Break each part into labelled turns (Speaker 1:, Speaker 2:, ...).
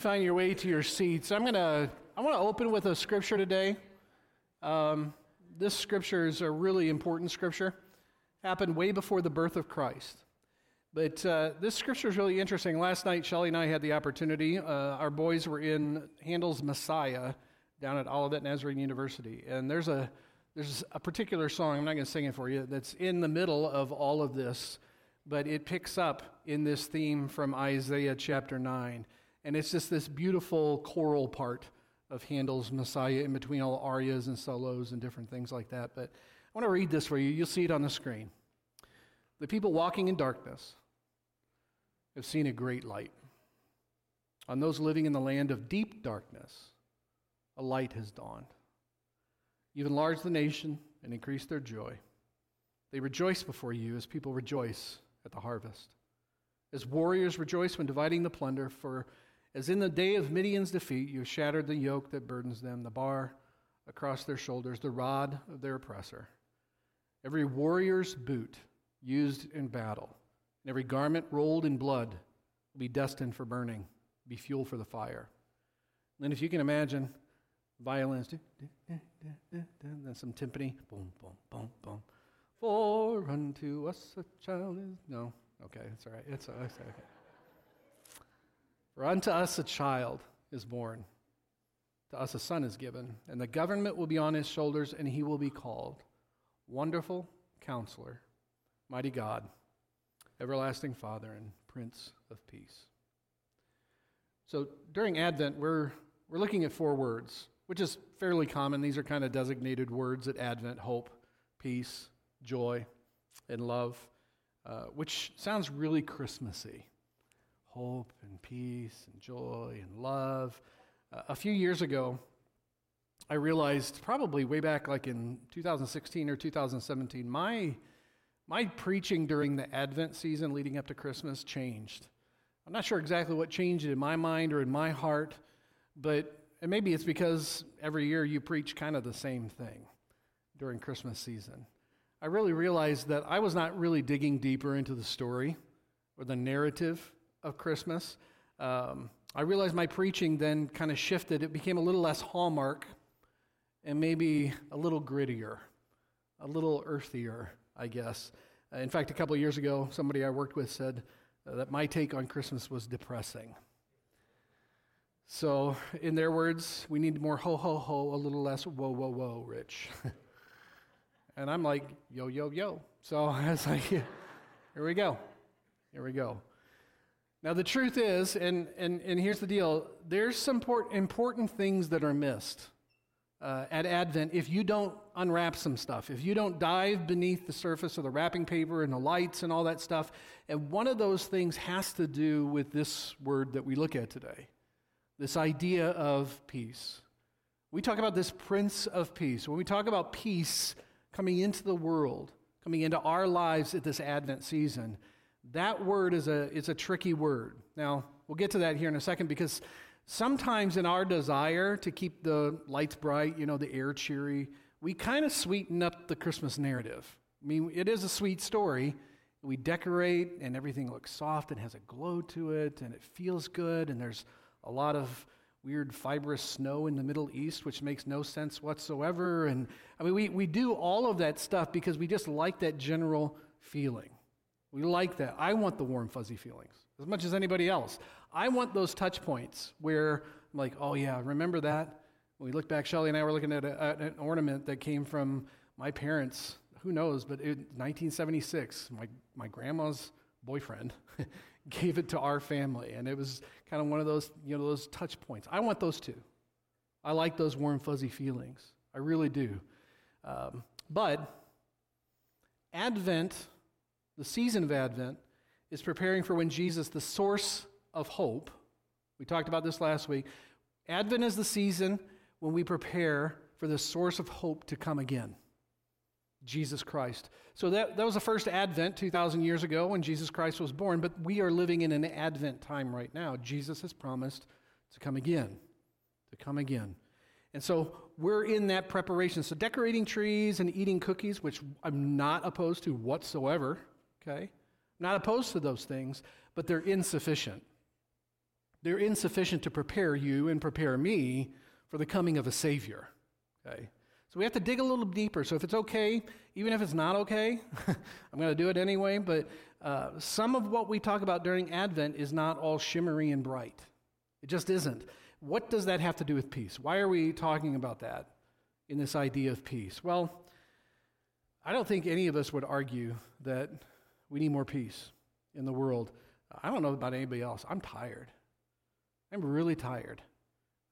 Speaker 1: find your way to your seats. I'm gonna I want to open with a scripture today. Um, this scripture is a really important scripture. Happened way before the birth of Christ. But uh, this scripture is really interesting. Last night, Shelly and I had the opportunity. Uh, our boys were in Handel's Messiah down at Olivet Nazarene University, and there's a there's a particular song. I'm not going to sing it for you. That's in the middle of all of this, but it picks up in this theme from Isaiah chapter nine. And it's just this beautiful choral part of Handel's Messiah in between all arias and solos and different things like that. But I want to read this for you. You'll see it on the screen. The people walking in darkness have seen a great light. On those living in the land of deep darkness, a light has dawned. You've enlarged the nation and increased their joy. They rejoice before you as people rejoice at the harvest. As warriors rejoice when dividing the plunder, for as in the day of Midian's defeat, you have shattered the yoke that burdens them, the bar across their shoulders, the rod of their oppressor. Every warrior's boot used in battle, and every garment rolled in blood will be destined for burning, be fuel for the fire. And if you can imagine, violins, then some timpani, boom, boom, boom, boom. For unto us a child is. No, okay, it's all right. It's, it's okay. For unto us a child is born, to us a son is given, and the government will be on his shoulders, and he will be called Wonderful Counselor, Mighty God, Everlasting Father, and Prince of Peace. So during Advent, we're, we're looking at four words, which is fairly common. These are kind of designated words at Advent hope, peace, joy, and love, uh, which sounds really Christmassy hope and peace and joy and love. Uh, a few years ago, I realized probably way back like in 2016 or 2017, my, my preaching during the Advent season leading up to Christmas changed. I'm not sure exactly what changed in my mind or in my heart, but and maybe it's because every year you preach kind of the same thing during Christmas season. I really realized that I was not really digging deeper into the story or the narrative of Christmas, um, I realized my preaching then kind of shifted. It became a little less hallmark and maybe a little grittier, a little earthier, I guess. Uh, in fact, a couple years ago, somebody I worked with said uh, that my take on Christmas was depressing. So, in their words, we need more ho, ho, ho, a little less whoa, whoa, whoa, Rich. and I'm like, yo, yo, yo. So I was like, here we go. Here we go. Now, the truth is, and, and, and here's the deal there's some important things that are missed uh, at Advent if you don't unwrap some stuff, if you don't dive beneath the surface of the wrapping paper and the lights and all that stuff. And one of those things has to do with this word that we look at today this idea of peace. We talk about this Prince of Peace. When we talk about peace coming into the world, coming into our lives at this Advent season, that word is a, is a tricky word. Now, we'll get to that here in a second because sometimes in our desire to keep the lights bright, you know, the air cheery, we kind of sweeten up the Christmas narrative. I mean, it is a sweet story. We decorate and everything looks soft and has a glow to it and it feels good and there's a lot of weird fibrous snow in the Middle East, which makes no sense whatsoever. And I mean, we, we do all of that stuff because we just like that general feeling. We like that. I want the warm, fuzzy feelings as much as anybody else. I want those touch points where I'm like, oh, yeah, remember that? When we look back, Shelly and I were looking at, a, at an ornament that came from my parents, who knows, but in 1976, my, my grandma's boyfriend gave it to our family. And it was kind of one of those, you know, those touch points. I want those too. I like those warm, fuzzy feelings. I really do. Um, but Advent the season of Advent is preparing for when Jesus, the source of hope, we talked about this last week. Advent is the season when we prepare for the source of hope to come again. Jesus Christ. So that, that was the first Advent 2,000 years ago when Jesus Christ was born, but we are living in an Advent time right now. Jesus has promised to come again, to come again. And so we're in that preparation. So decorating trees and eating cookies, which I'm not opposed to whatsoever, okay? Not opposed to those things, but they're insufficient. They're insufficient to prepare you and prepare me for the coming of a Savior. Okay? So we have to dig a little deeper. So if it's okay, even if it's not okay, I'm going to do it anyway. But uh, some of what we talk about during Advent is not all shimmery and bright. It just isn't. What does that have to do with peace? Why are we talking about that in this idea of peace? Well, I don't think any of us would argue that we need more peace in the world. I don't know about anybody else. I'm tired. I'm really tired.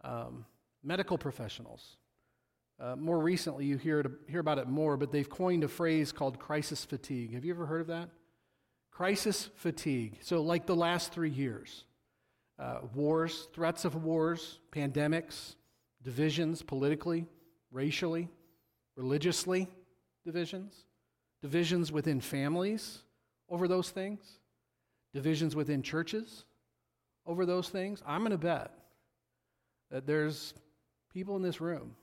Speaker 1: Um, medical professionals, uh, more recently, you hear, hear about it more, but they've coined a phrase called crisis fatigue. Have you ever heard of that? Crisis fatigue. So, like the last three years uh, wars, threats of wars, pandemics, divisions politically, racially, religiously, divisions, divisions within families over those things, divisions within churches over those things. I'm going to bet that there's people in this room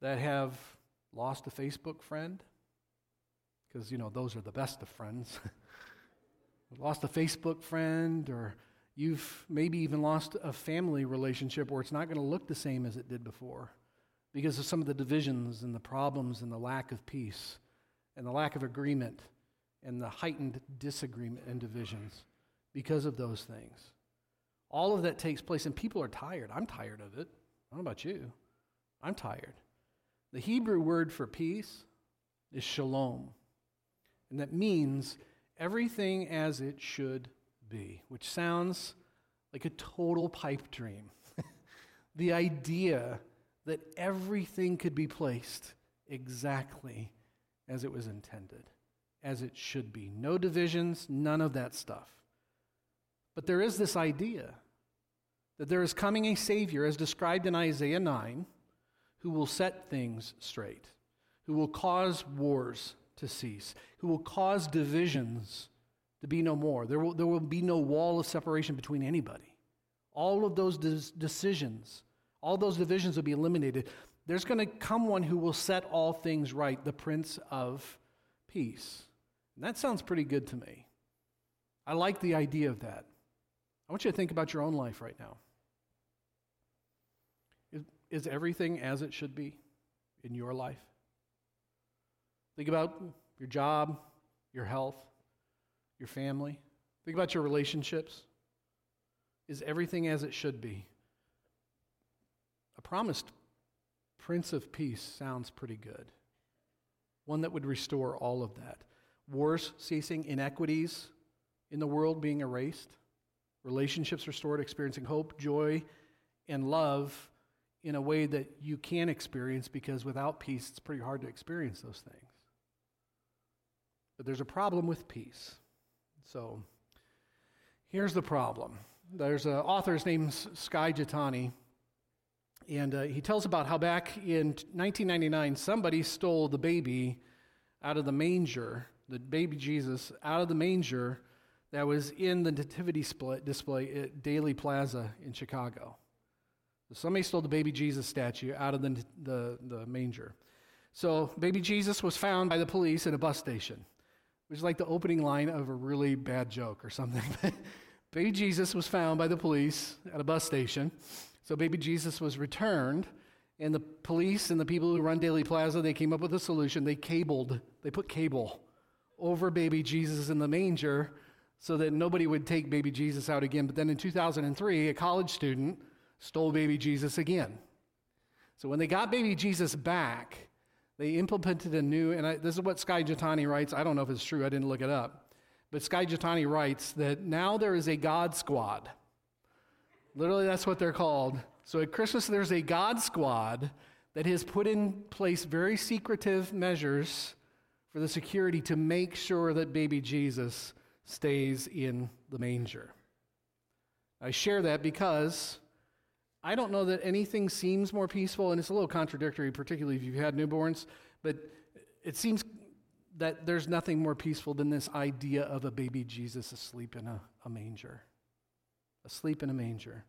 Speaker 1: that have lost a Facebook friend, because, you know, those are the best of friends. lost a Facebook friend, or you've maybe even lost a family relationship where it's not going to look the same as it did before because of some of the divisions and the problems and the lack of peace and the lack of agreement and the heightened disagreement and divisions because of those things. All of that takes place, and people are tired. I'm tired of it. I don't know about you. I'm tired. The Hebrew word for peace is shalom, and that means everything as it should be, which sounds like a total pipe dream. the idea that everything could be placed exactly as it was intended, as it should be. No divisions, none of that stuff. But there is this idea that there is coming a Savior, as described in Isaiah 9 who will set things straight, who will cause wars to cease, who will cause divisions to be no more. There will, there will be no wall of separation between anybody. All of those des- decisions, all those divisions will be eliminated. There's going to come one who will set all things right, the Prince of Peace. And that sounds pretty good to me. I like the idea of that. I want you to think about your own life right now. Is everything as it should be in your life? Think about your job, your health, your family. Think about your relationships. Is everything as it should be? A promised Prince of Peace sounds pretty good. One that would restore all of that. Wars ceasing, inequities in the world being erased, relationships restored, experiencing hope, joy, and love in a way that you can experience because without peace, it's pretty hard to experience those things. But there's a problem with peace. So here's the problem there's an author, named Sky Jethani. and uh, he tells about how back in 1999, somebody stole the baby out of the manger, the baby Jesus, out of the manger that was in the nativity display at Daley Plaza in Chicago. Somebody stole the baby Jesus statue out of the, the, the manger. So, baby Jesus was found by the police at a bus station, which is like the opening line of a really bad joke or something. baby Jesus was found by the police at a bus station. So, baby Jesus was returned, and the police and the people who run Daley Plaza, they came up with a solution. They cabled, they put cable over baby Jesus in the manger so that nobody would take baby Jesus out again. But then in 2003, a college student stole baby Jesus again. So when they got baby Jesus back, they implemented a new, and I, this is what Sky Jethani writes. I don't know if it's true, I didn't look it up. But Sky Jethani writes that now there is a God squad. Literally, that's what they're called. So at Christmas, there's a God squad that has put in place very secretive measures for the security to make sure that baby Jesus stays in the manger. I share that because I don't know that anything seems more peaceful, and it's a little contradictory, particularly if you've had newborns, but it seems that there's nothing more peaceful than this idea of a baby Jesus asleep in a, a manger. Asleep in a manger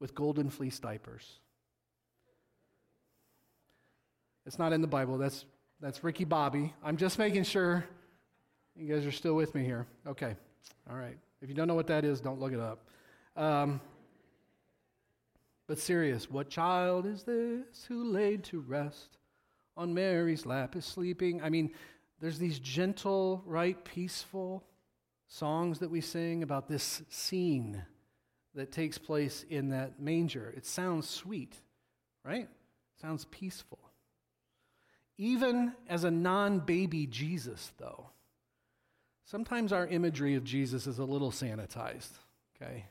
Speaker 1: with golden fleece diapers. It's not in the Bible. That's, that's Ricky Bobby. I'm just making sure you guys are still with me here. Okay. All right. If you don't know what that is, don't look it up. Um, But serious, what child is this who laid to rest on Mary's lap is sleeping? I mean, there's these gentle, right, peaceful songs that we sing about this scene that takes place in that manger. It sounds sweet, right? Sounds peaceful. Even as a non baby Jesus, though, sometimes our imagery of Jesus is a little sanitized, okay?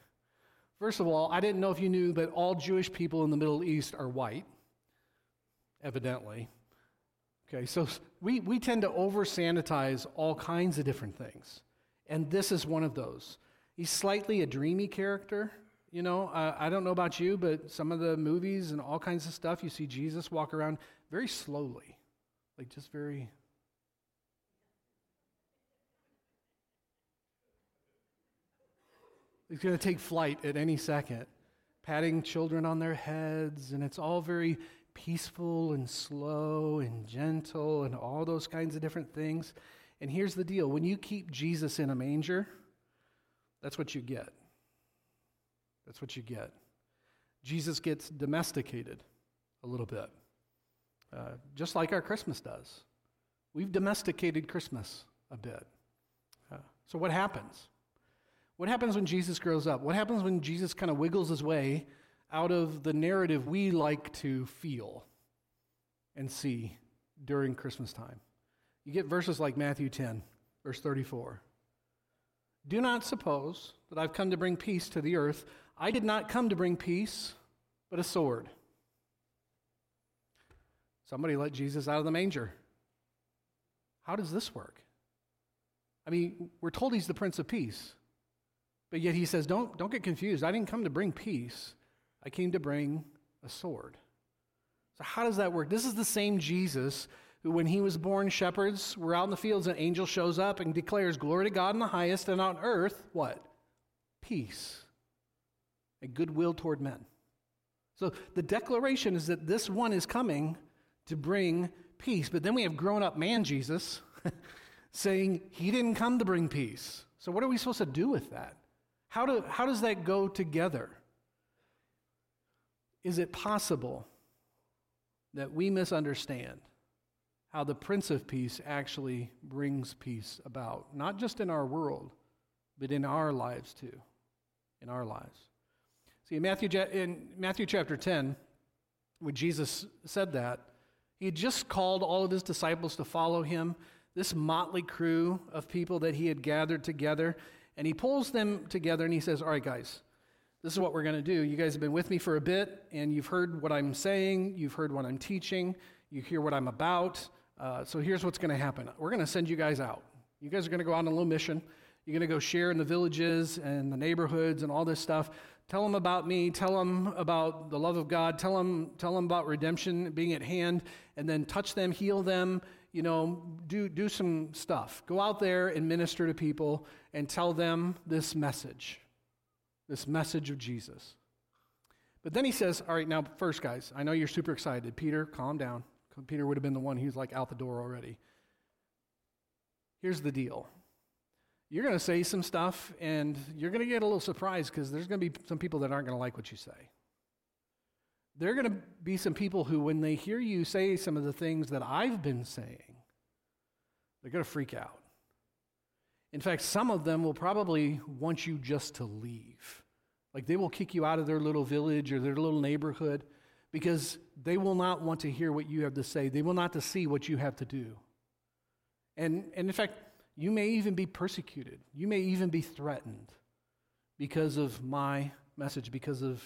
Speaker 1: First of all, I didn't know if you knew, but all Jewish people in the Middle East are white, evidently. Okay, so we, we tend to over sanitize all kinds of different things. And this is one of those. He's slightly a dreamy character. You know, uh, I don't know about you, but some of the movies and all kinds of stuff, you see Jesus walk around very slowly, like just very. He's going to take flight at any second, patting children on their heads, and it's all very peaceful and slow and gentle and all those kinds of different things. And here's the deal when you keep Jesus in a manger, that's what you get. That's what you get. Jesus gets domesticated a little bit, uh, just like our Christmas does. We've domesticated Christmas a bit. Uh, so, what happens? What happens when Jesus grows up? What happens when Jesus kind of wiggles his way out of the narrative we like to feel and see during Christmas time? You get verses like Matthew 10, verse 34. Do not suppose that I've come to bring peace to the earth. I did not come to bring peace, but a sword. Somebody let Jesus out of the manger. How does this work? I mean, we're told he's the Prince of Peace, but yet he says, don't, don't get confused. I didn't come to bring peace, I came to bring a sword. So, how does that work? This is the same Jesus who, when he was born, shepherds were out in the fields, and an angel shows up and declares, Glory to God in the highest, and on earth, what? Peace and goodwill toward men. So the declaration is that this one is coming to bring peace. But then we have grown up man Jesus saying he didn't come to bring peace. So what are we supposed to do with that? How, do, how does that go together? Is it possible that we misunderstand how the Prince of Peace actually brings peace about, not just in our world, but in our lives too. In our lives. See, in Matthew, in Matthew chapter 10, when Jesus said that, he had just called all of his disciples to follow him, this motley crew of people that he had gathered together, and he pulls them together and he says, All right, guys, this is what we're going to do. You guys have been with me for a bit, and you've heard what I'm saying, you've heard what I'm teaching, you hear what I'm about. Uh, so here's what's going to happen we're going to send you guys out. You guys are going to go out on a little mission. You're going to go share in the villages and the neighborhoods and all this stuff. Tell them about me. Tell them about the love of God. Tell them, tell them about redemption being at hand. And then touch them, heal them. You know, do, do some stuff. Go out there and minister to people and tell them this message, this message of Jesus. But then he says, All right, now, first, guys, I know you're super excited. Peter, calm down. Peter would have been the one who's like out the door already. Here's the deal you're going to say some stuff and you're going to get a little surprised because there's going to be some people that aren't going to like what you say. There are going to be some people who, when they hear you say some of the things that I've been saying, they're going to freak out. In fact, some of them will probably want you just to leave. Like they will kick you out of their little village or their little neighborhood because they will not want to hear what you have to say. They will not to see what you have to do. And, and in fact, you may even be persecuted. You may even be threatened because of my message, because of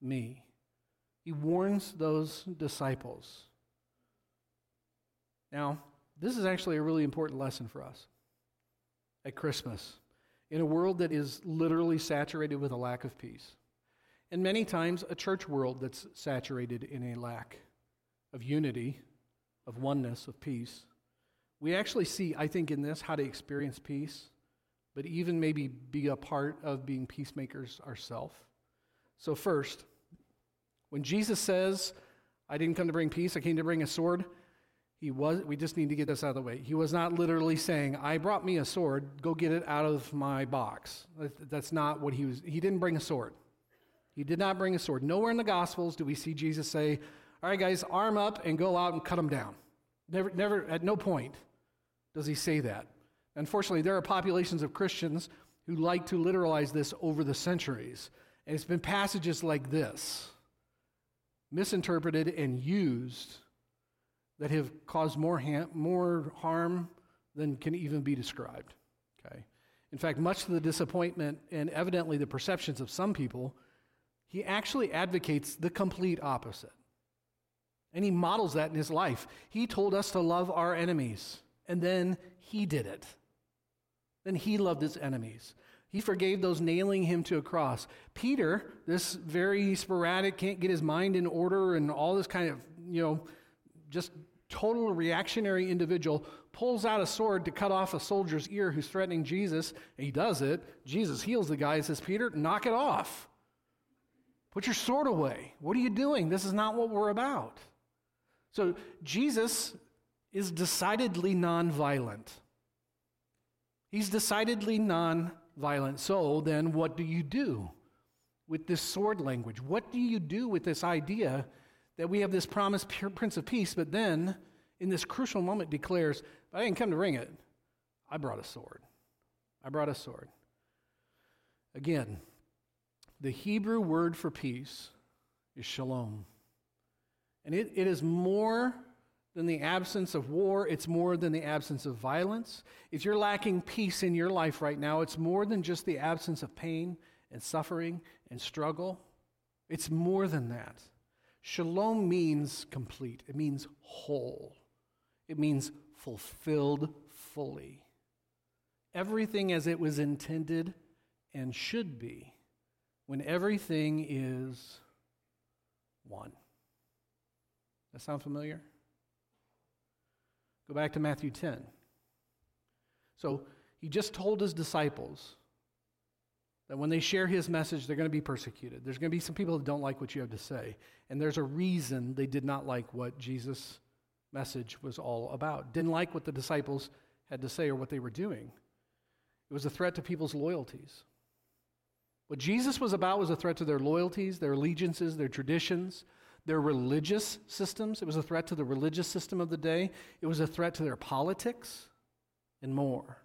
Speaker 1: me. He warns those disciples. Now, this is actually a really important lesson for us at Christmas in a world that is literally saturated with a lack of peace. And many times, a church world that's saturated in a lack of unity, of oneness, of peace. We actually see, I think, in this how to experience peace, but even maybe be a part of being peacemakers ourselves. So, first, when Jesus says, I didn't come to bring peace, I came to bring a sword, he was, we just need to get this out of the way. He was not literally saying, I brought me a sword, go get it out of my box. That's not what he was, he didn't bring a sword. He did not bring a sword. Nowhere in the Gospels do we see Jesus say, All right, guys, arm up and go out and cut them down. Never, never, at no point does he say that. Unfortunately, there are populations of Christians who like to literalize this over the centuries. And it's been passages like this, misinterpreted and used, that have caused more, ha- more harm than can even be described. Okay? In fact, much to the disappointment and evidently the perceptions of some people, he actually advocates the complete opposite. And he models that in his life. He told us to love our enemies, and then he did it. Then he loved his enemies. He forgave those nailing him to a cross. Peter, this very sporadic, can't get his mind in order, and all this kind of, you know, just total reactionary individual, pulls out a sword to cut off a soldier's ear who's threatening Jesus. He does it. Jesus heals the guy and says, Peter, knock it off. Put your sword away. What are you doing? This is not what we're about. So Jesus is decidedly nonviolent. He's decidedly nonviolent. So then, what do you do with this sword language? What do you do with this idea that we have this promised Prince of Peace, but then in this crucial moment declares, I didn't come to bring it. I brought a sword. I brought a sword. Again, the Hebrew word for peace is shalom. And it, it is more than the absence of war, it's more than the absence of violence. If you're lacking peace in your life right now, it's more than just the absence of pain and suffering and struggle. It's more than that. Shalom means complete, it means whole, it means fulfilled fully. Everything as it was intended and should be when everything is one. That sound familiar? Go back to Matthew 10. So he just told his disciples that when they share his message, they're going to be persecuted. There's going to be some people that don't like what you have to say. And there's a reason they did not like what Jesus' message was all about. Didn't like what the disciples had to say or what they were doing. It was a threat to people's loyalties. What Jesus was about was a threat to their loyalties, their allegiances, their traditions, their religious systems. It was a threat to the religious system of the day. It was a threat to their politics and more.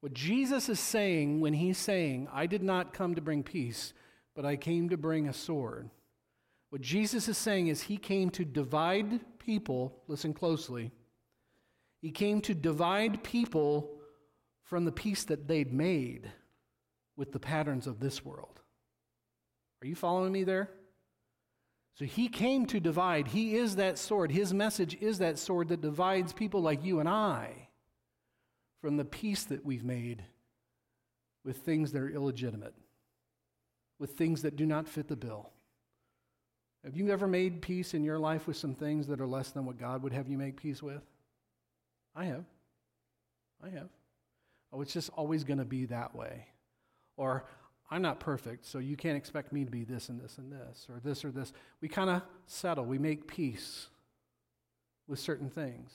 Speaker 1: What Jesus is saying when he's saying, I did not come to bring peace, but I came to bring a sword. What Jesus is saying is he came to divide people, listen closely. He came to divide people from the peace that they'd made with the patterns of this world. Are you following me there? So he came to divide. He is that sword. His message is that sword that divides people like you and I from the peace that we've made with things that are illegitimate, with things that do not fit the bill. Have you ever made peace in your life with some things that are less than what God would have you make peace with? I have. I have. Oh, it's just always going to be that way. Or I'm not perfect, so you can't expect me to be this and this and this, or this or this. We kind of settle, we make peace with certain things.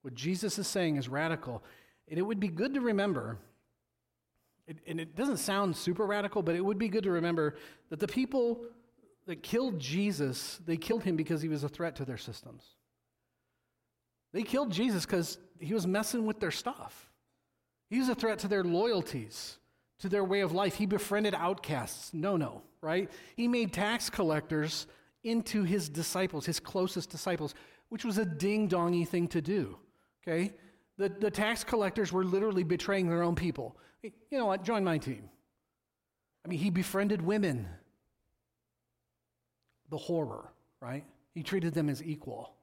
Speaker 1: What Jesus is saying is radical. And it would be good to remember, and it doesn't sound super radical, but it would be good to remember that the people that killed Jesus, they killed him because he was a threat to their systems. They killed Jesus because he was messing with their stuff. He was a threat to their loyalties, to their way of life. He befriended outcasts. No, no, right? He made tax collectors into his disciples, his closest disciples, which was a ding dongy thing to do. Okay? The, the tax collectors were literally betraying their own people. You know what? Join my team. I mean, he befriended women. The horror, right? He treated them as equal.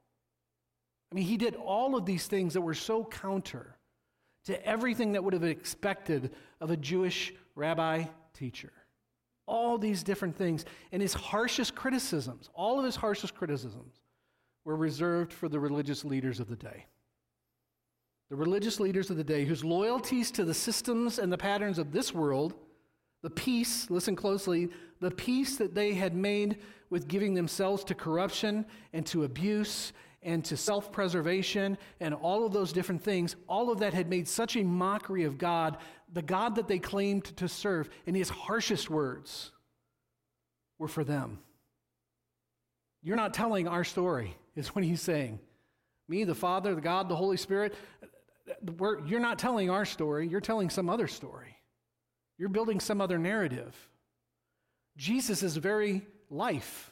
Speaker 1: I mean, he did all of these things that were so counter to everything that would have been expected of a Jewish rabbi teacher. All these different things. And his harshest criticisms, all of his harshest criticisms, were reserved for the religious leaders of the day the religious leaders of the day, whose loyalties to the systems and the patterns of this world, the peace, listen closely, the peace that they had made with giving themselves to corruption and to abuse and to self preservation and all of those different things, all of that had made such a mockery of God, the God that they claimed to serve. And his harshest words were for them. You're not telling our story, is what he's saying. Me, the Father, the God, the Holy Spirit, you're not telling our story, you're telling some other story. You're building some other narrative. Jesus' very life,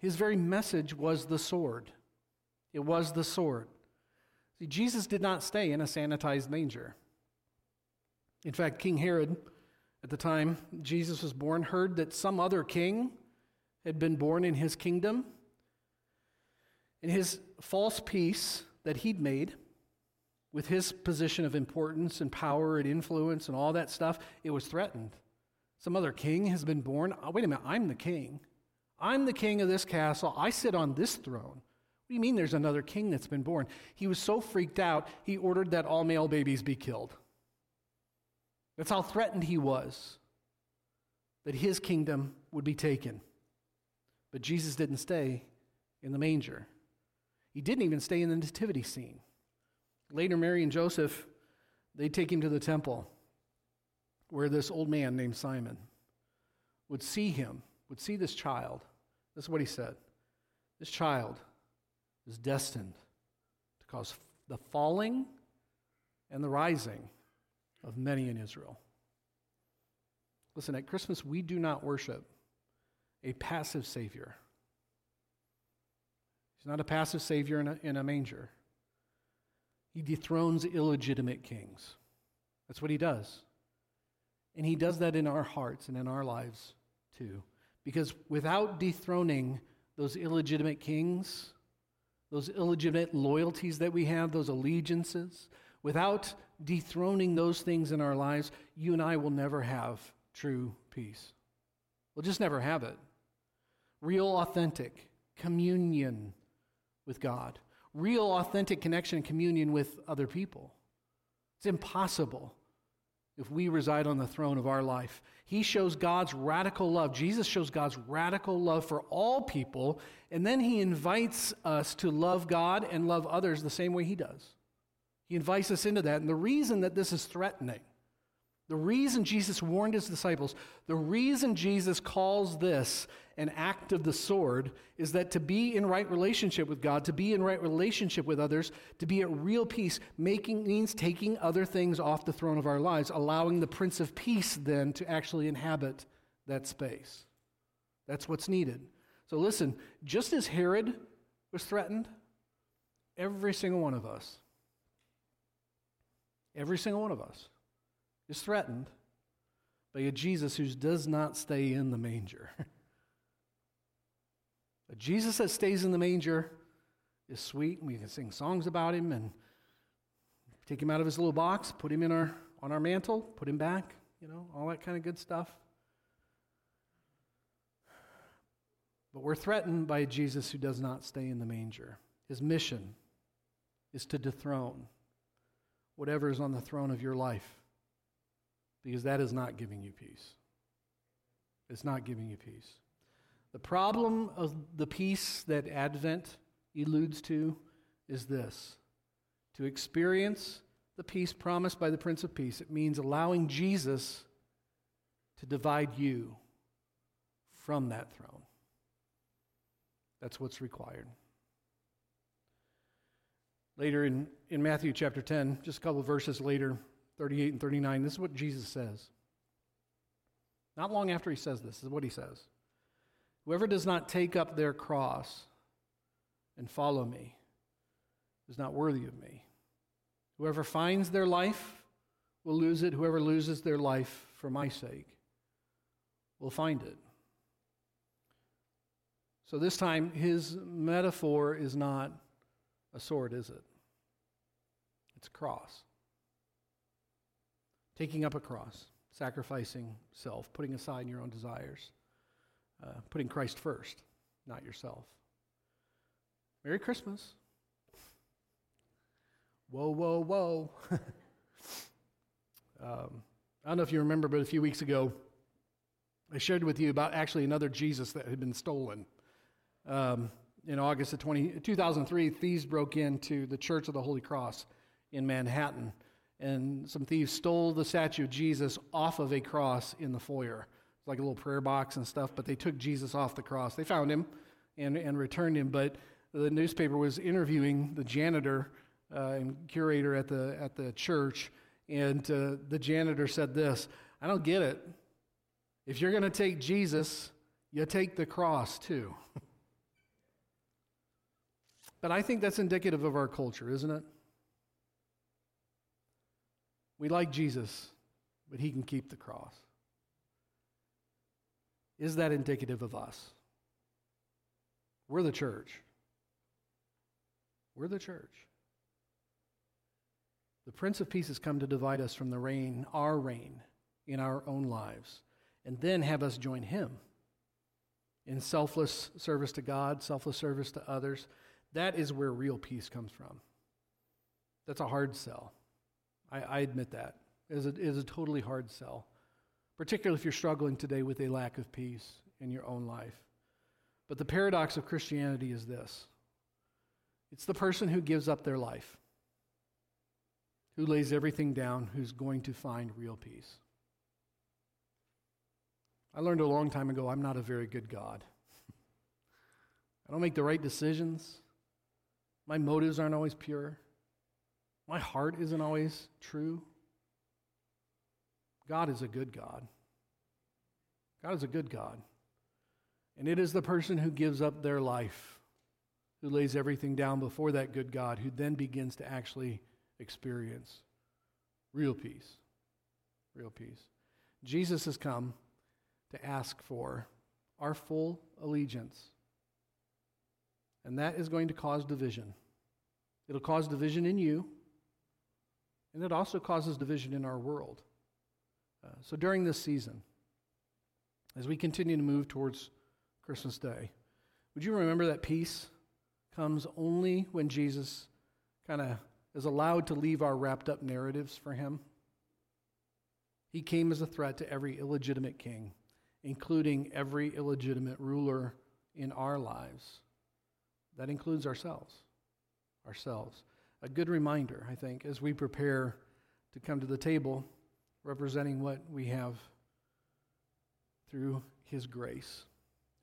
Speaker 1: his very message was the sword. It was the sword. See, Jesus did not stay in a sanitized manger. In fact, King Herod, at the time Jesus was born, heard that some other king had been born in his kingdom. And his false peace that he'd made with his position of importance and power and influence and all that stuff, it was threatened. Some other king has been born. Oh, wait a minute, I'm the king. I'm the king of this castle. I sit on this throne. What do you mean there's another king that's been born? He was so freaked out, he ordered that all male babies be killed. That's how threatened he was that his kingdom would be taken. But Jesus didn't stay in the manger. He didn't even stay in the nativity scene. Later, Mary and Joseph, they take him to the temple where this old man named Simon would see him, would see this child. This is what he said This child is destined to cause the falling and the rising of many in Israel. Listen, at Christmas, we do not worship a passive Savior. He's not a passive Savior in a, in a manger. He dethrones illegitimate kings. That's what he does. And he does that in our hearts and in our lives too. Because without dethroning those illegitimate kings, those illegitimate loyalties that we have, those allegiances, without dethroning those things in our lives, you and I will never have true peace. We'll just never have it. Real, authentic communion with God real, authentic connection and communion with other people. It's impossible if we reside on the throne of our life. He shows God's radical love. Jesus shows God's radical love for all people, and then he invites us to love God and love others the same way he does. He invites us into that. And the reason that this is threatening, the reason Jesus warned his disciples, the reason Jesus calls this an act of the sword is that to be in right relationship with God, to be in right relationship with others, to be at real peace, making means taking other things off the throne of our lives, allowing the Prince of Peace then to actually inhabit that space. That's what's needed. So listen, just as Herod was threatened, every single one of us, every single one of us is threatened by a Jesus who does not stay in the manger. A Jesus that stays in the manger is sweet, and we can sing songs about him and take him out of his little box, put him in our, on our mantle, put him back, you know, all that kind of good stuff. But we're threatened by a Jesus who does not stay in the manger. His mission is to dethrone whatever is on the throne of your life because that is not giving you peace. It's not giving you peace. The problem of the peace that Advent alludes to is this to experience the peace promised by the Prince of Peace, it means allowing Jesus to divide you from that throne. That's what's required. Later in, in Matthew chapter 10, just a couple of verses later, 38 and 39, this is what Jesus says. Not long after he says this, this is what he says. Whoever does not take up their cross and follow me is not worthy of me. Whoever finds their life will lose it. Whoever loses their life for my sake will find it. So this time, his metaphor is not a sword, is it? It's a cross. Taking up a cross, sacrificing self, putting aside your own desires uh, putting Christ first, not yourself. Merry Christmas. Whoa, whoa, whoa. um, I don't know if you remember, but a few weeks ago, I shared with you about actually another Jesus that had been stolen. Um, in August of 20, 2003, thieves broke into the Church of the Holy Cross in Manhattan. And some thieves stole the statue of Jesus off of a cross in the foyer. It's like a little prayer box and stuff, but they took Jesus off the cross. They found him and, and returned him, but the newspaper was interviewing the janitor uh, and curator at the, at the church, and uh, the janitor said this I don't get it. If you're going to take Jesus, you take the cross too. but I think that's indicative of our culture, isn't it? We like Jesus, but he can keep the cross. Is that indicative of us? We're the church. We're the church. The Prince of Peace has come to divide us from the reign, our reign, in our own lives, and then have us join him in selfless service to God, selfless service to others. That is where real peace comes from. That's a hard sell. I, I admit that. It is, a, it is a totally hard sell, particularly if you're struggling today with a lack of peace in your own life. But the paradox of Christianity is this it's the person who gives up their life, who lays everything down, who's going to find real peace. I learned a long time ago I'm not a very good God. I don't make the right decisions. My motives aren't always pure. My heart isn't always true. God is a good God. God is a good God. And it is the person who gives up their life, who lays everything down before that good God, who then begins to actually experience real peace. Real peace. Jesus has come to ask for our full allegiance. And that is going to cause division. It'll cause division in you, and it also causes division in our world. Uh, so during this season, as we continue to move towards Christmas Day, would you remember that peace comes only when Jesus kind of is allowed to leave our wrapped up narratives for him? He came as a threat to every illegitimate king including every illegitimate ruler in our lives. That includes ourselves. Ourselves. A good reminder, I think, as we prepare to come to the table representing what we have through His grace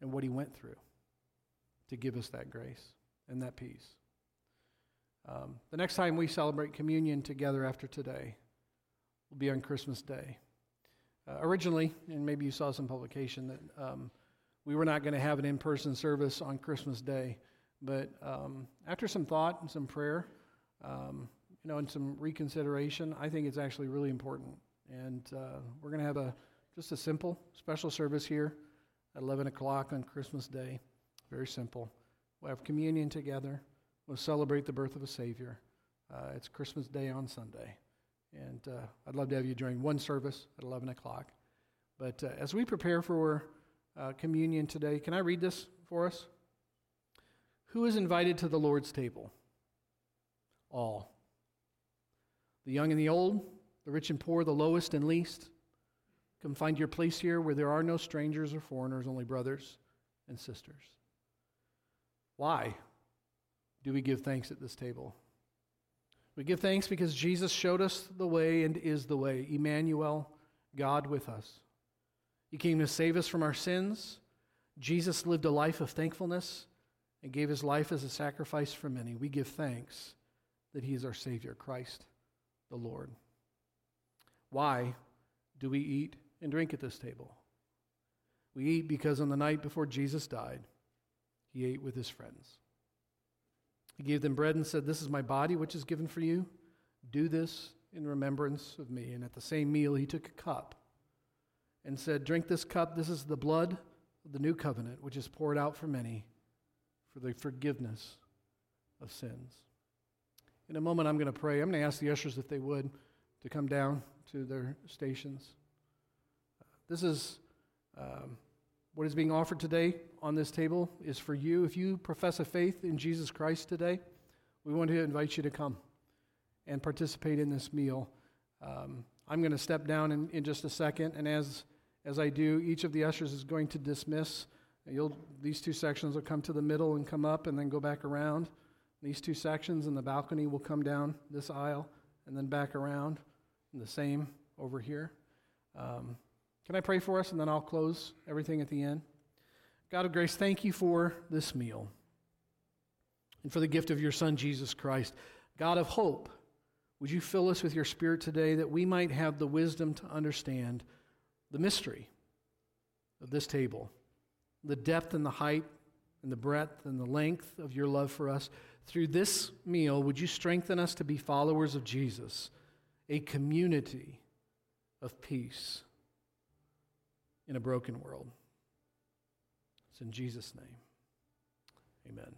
Speaker 1: and what He went through to give us that grace and that peace. Um, the next time we celebrate communion together after today will be on Christmas Day. Uh, originally, and maybe you saw some publication, that um, we were not going to have an in person service on Christmas Day. But um, after some thought and some prayer, um, you know, and some reconsideration, I think it's actually really important. And uh, we're going to have a just a simple special service here at 11 o'clock on Christmas Day. Very simple. We'll have communion together. We'll celebrate the birth of a Savior. Uh, it's Christmas Day on Sunday. And uh, I'd love to have you join one service at 11 o'clock. But uh, as we prepare for uh, communion today, can I read this for us? Who is invited to the Lord's table? All. The young and the old, the rich and poor, the lowest and least. Come find your place here where there are no strangers or foreigners, only brothers and sisters. Why do we give thanks at this table? We give thanks because Jesus showed us the way and is the way. Emmanuel, God with us. He came to save us from our sins. Jesus lived a life of thankfulness and gave his life as a sacrifice for many. We give thanks that he is our Savior, Christ the Lord. Why do we eat and drink at this table? We eat because on the night before Jesus died, he ate with his friends. He gave them bread and said, This is my body, which is given for you. Do this in remembrance of me. And at the same meal, he took a cup and said, Drink this cup. This is the blood of the new covenant, which is poured out for many for the forgiveness of sins. In a moment, I'm going to pray. I'm going to ask the ushers if they would to come down to their stations. This is um, what is being offered today on this table is for you. If you profess a faith in Jesus Christ today, we want to invite you to come and participate in this meal. Um, I'm going to step down in, in just a second, and as, as I do, each of the ushers is going to dismiss You'll, these two sections will come to the middle and come up and then go back around. These two sections and the balcony will come down this aisle and then back around. And the same over here. Um, can I pray for us and then I'll close everything at the end? God of grace, thank you for this meal and for the gift of your Son, Jesus Christ. God of hope, would you fill us with your Spirit today that we might have the wisdom to understand the mystery of this table, the depth and the height and the breadth and the length of your love for us. Through this meal, would you strengthen us to be followers of Jesus, a community of peace in a broken world? It's in Jesus' name. Amen.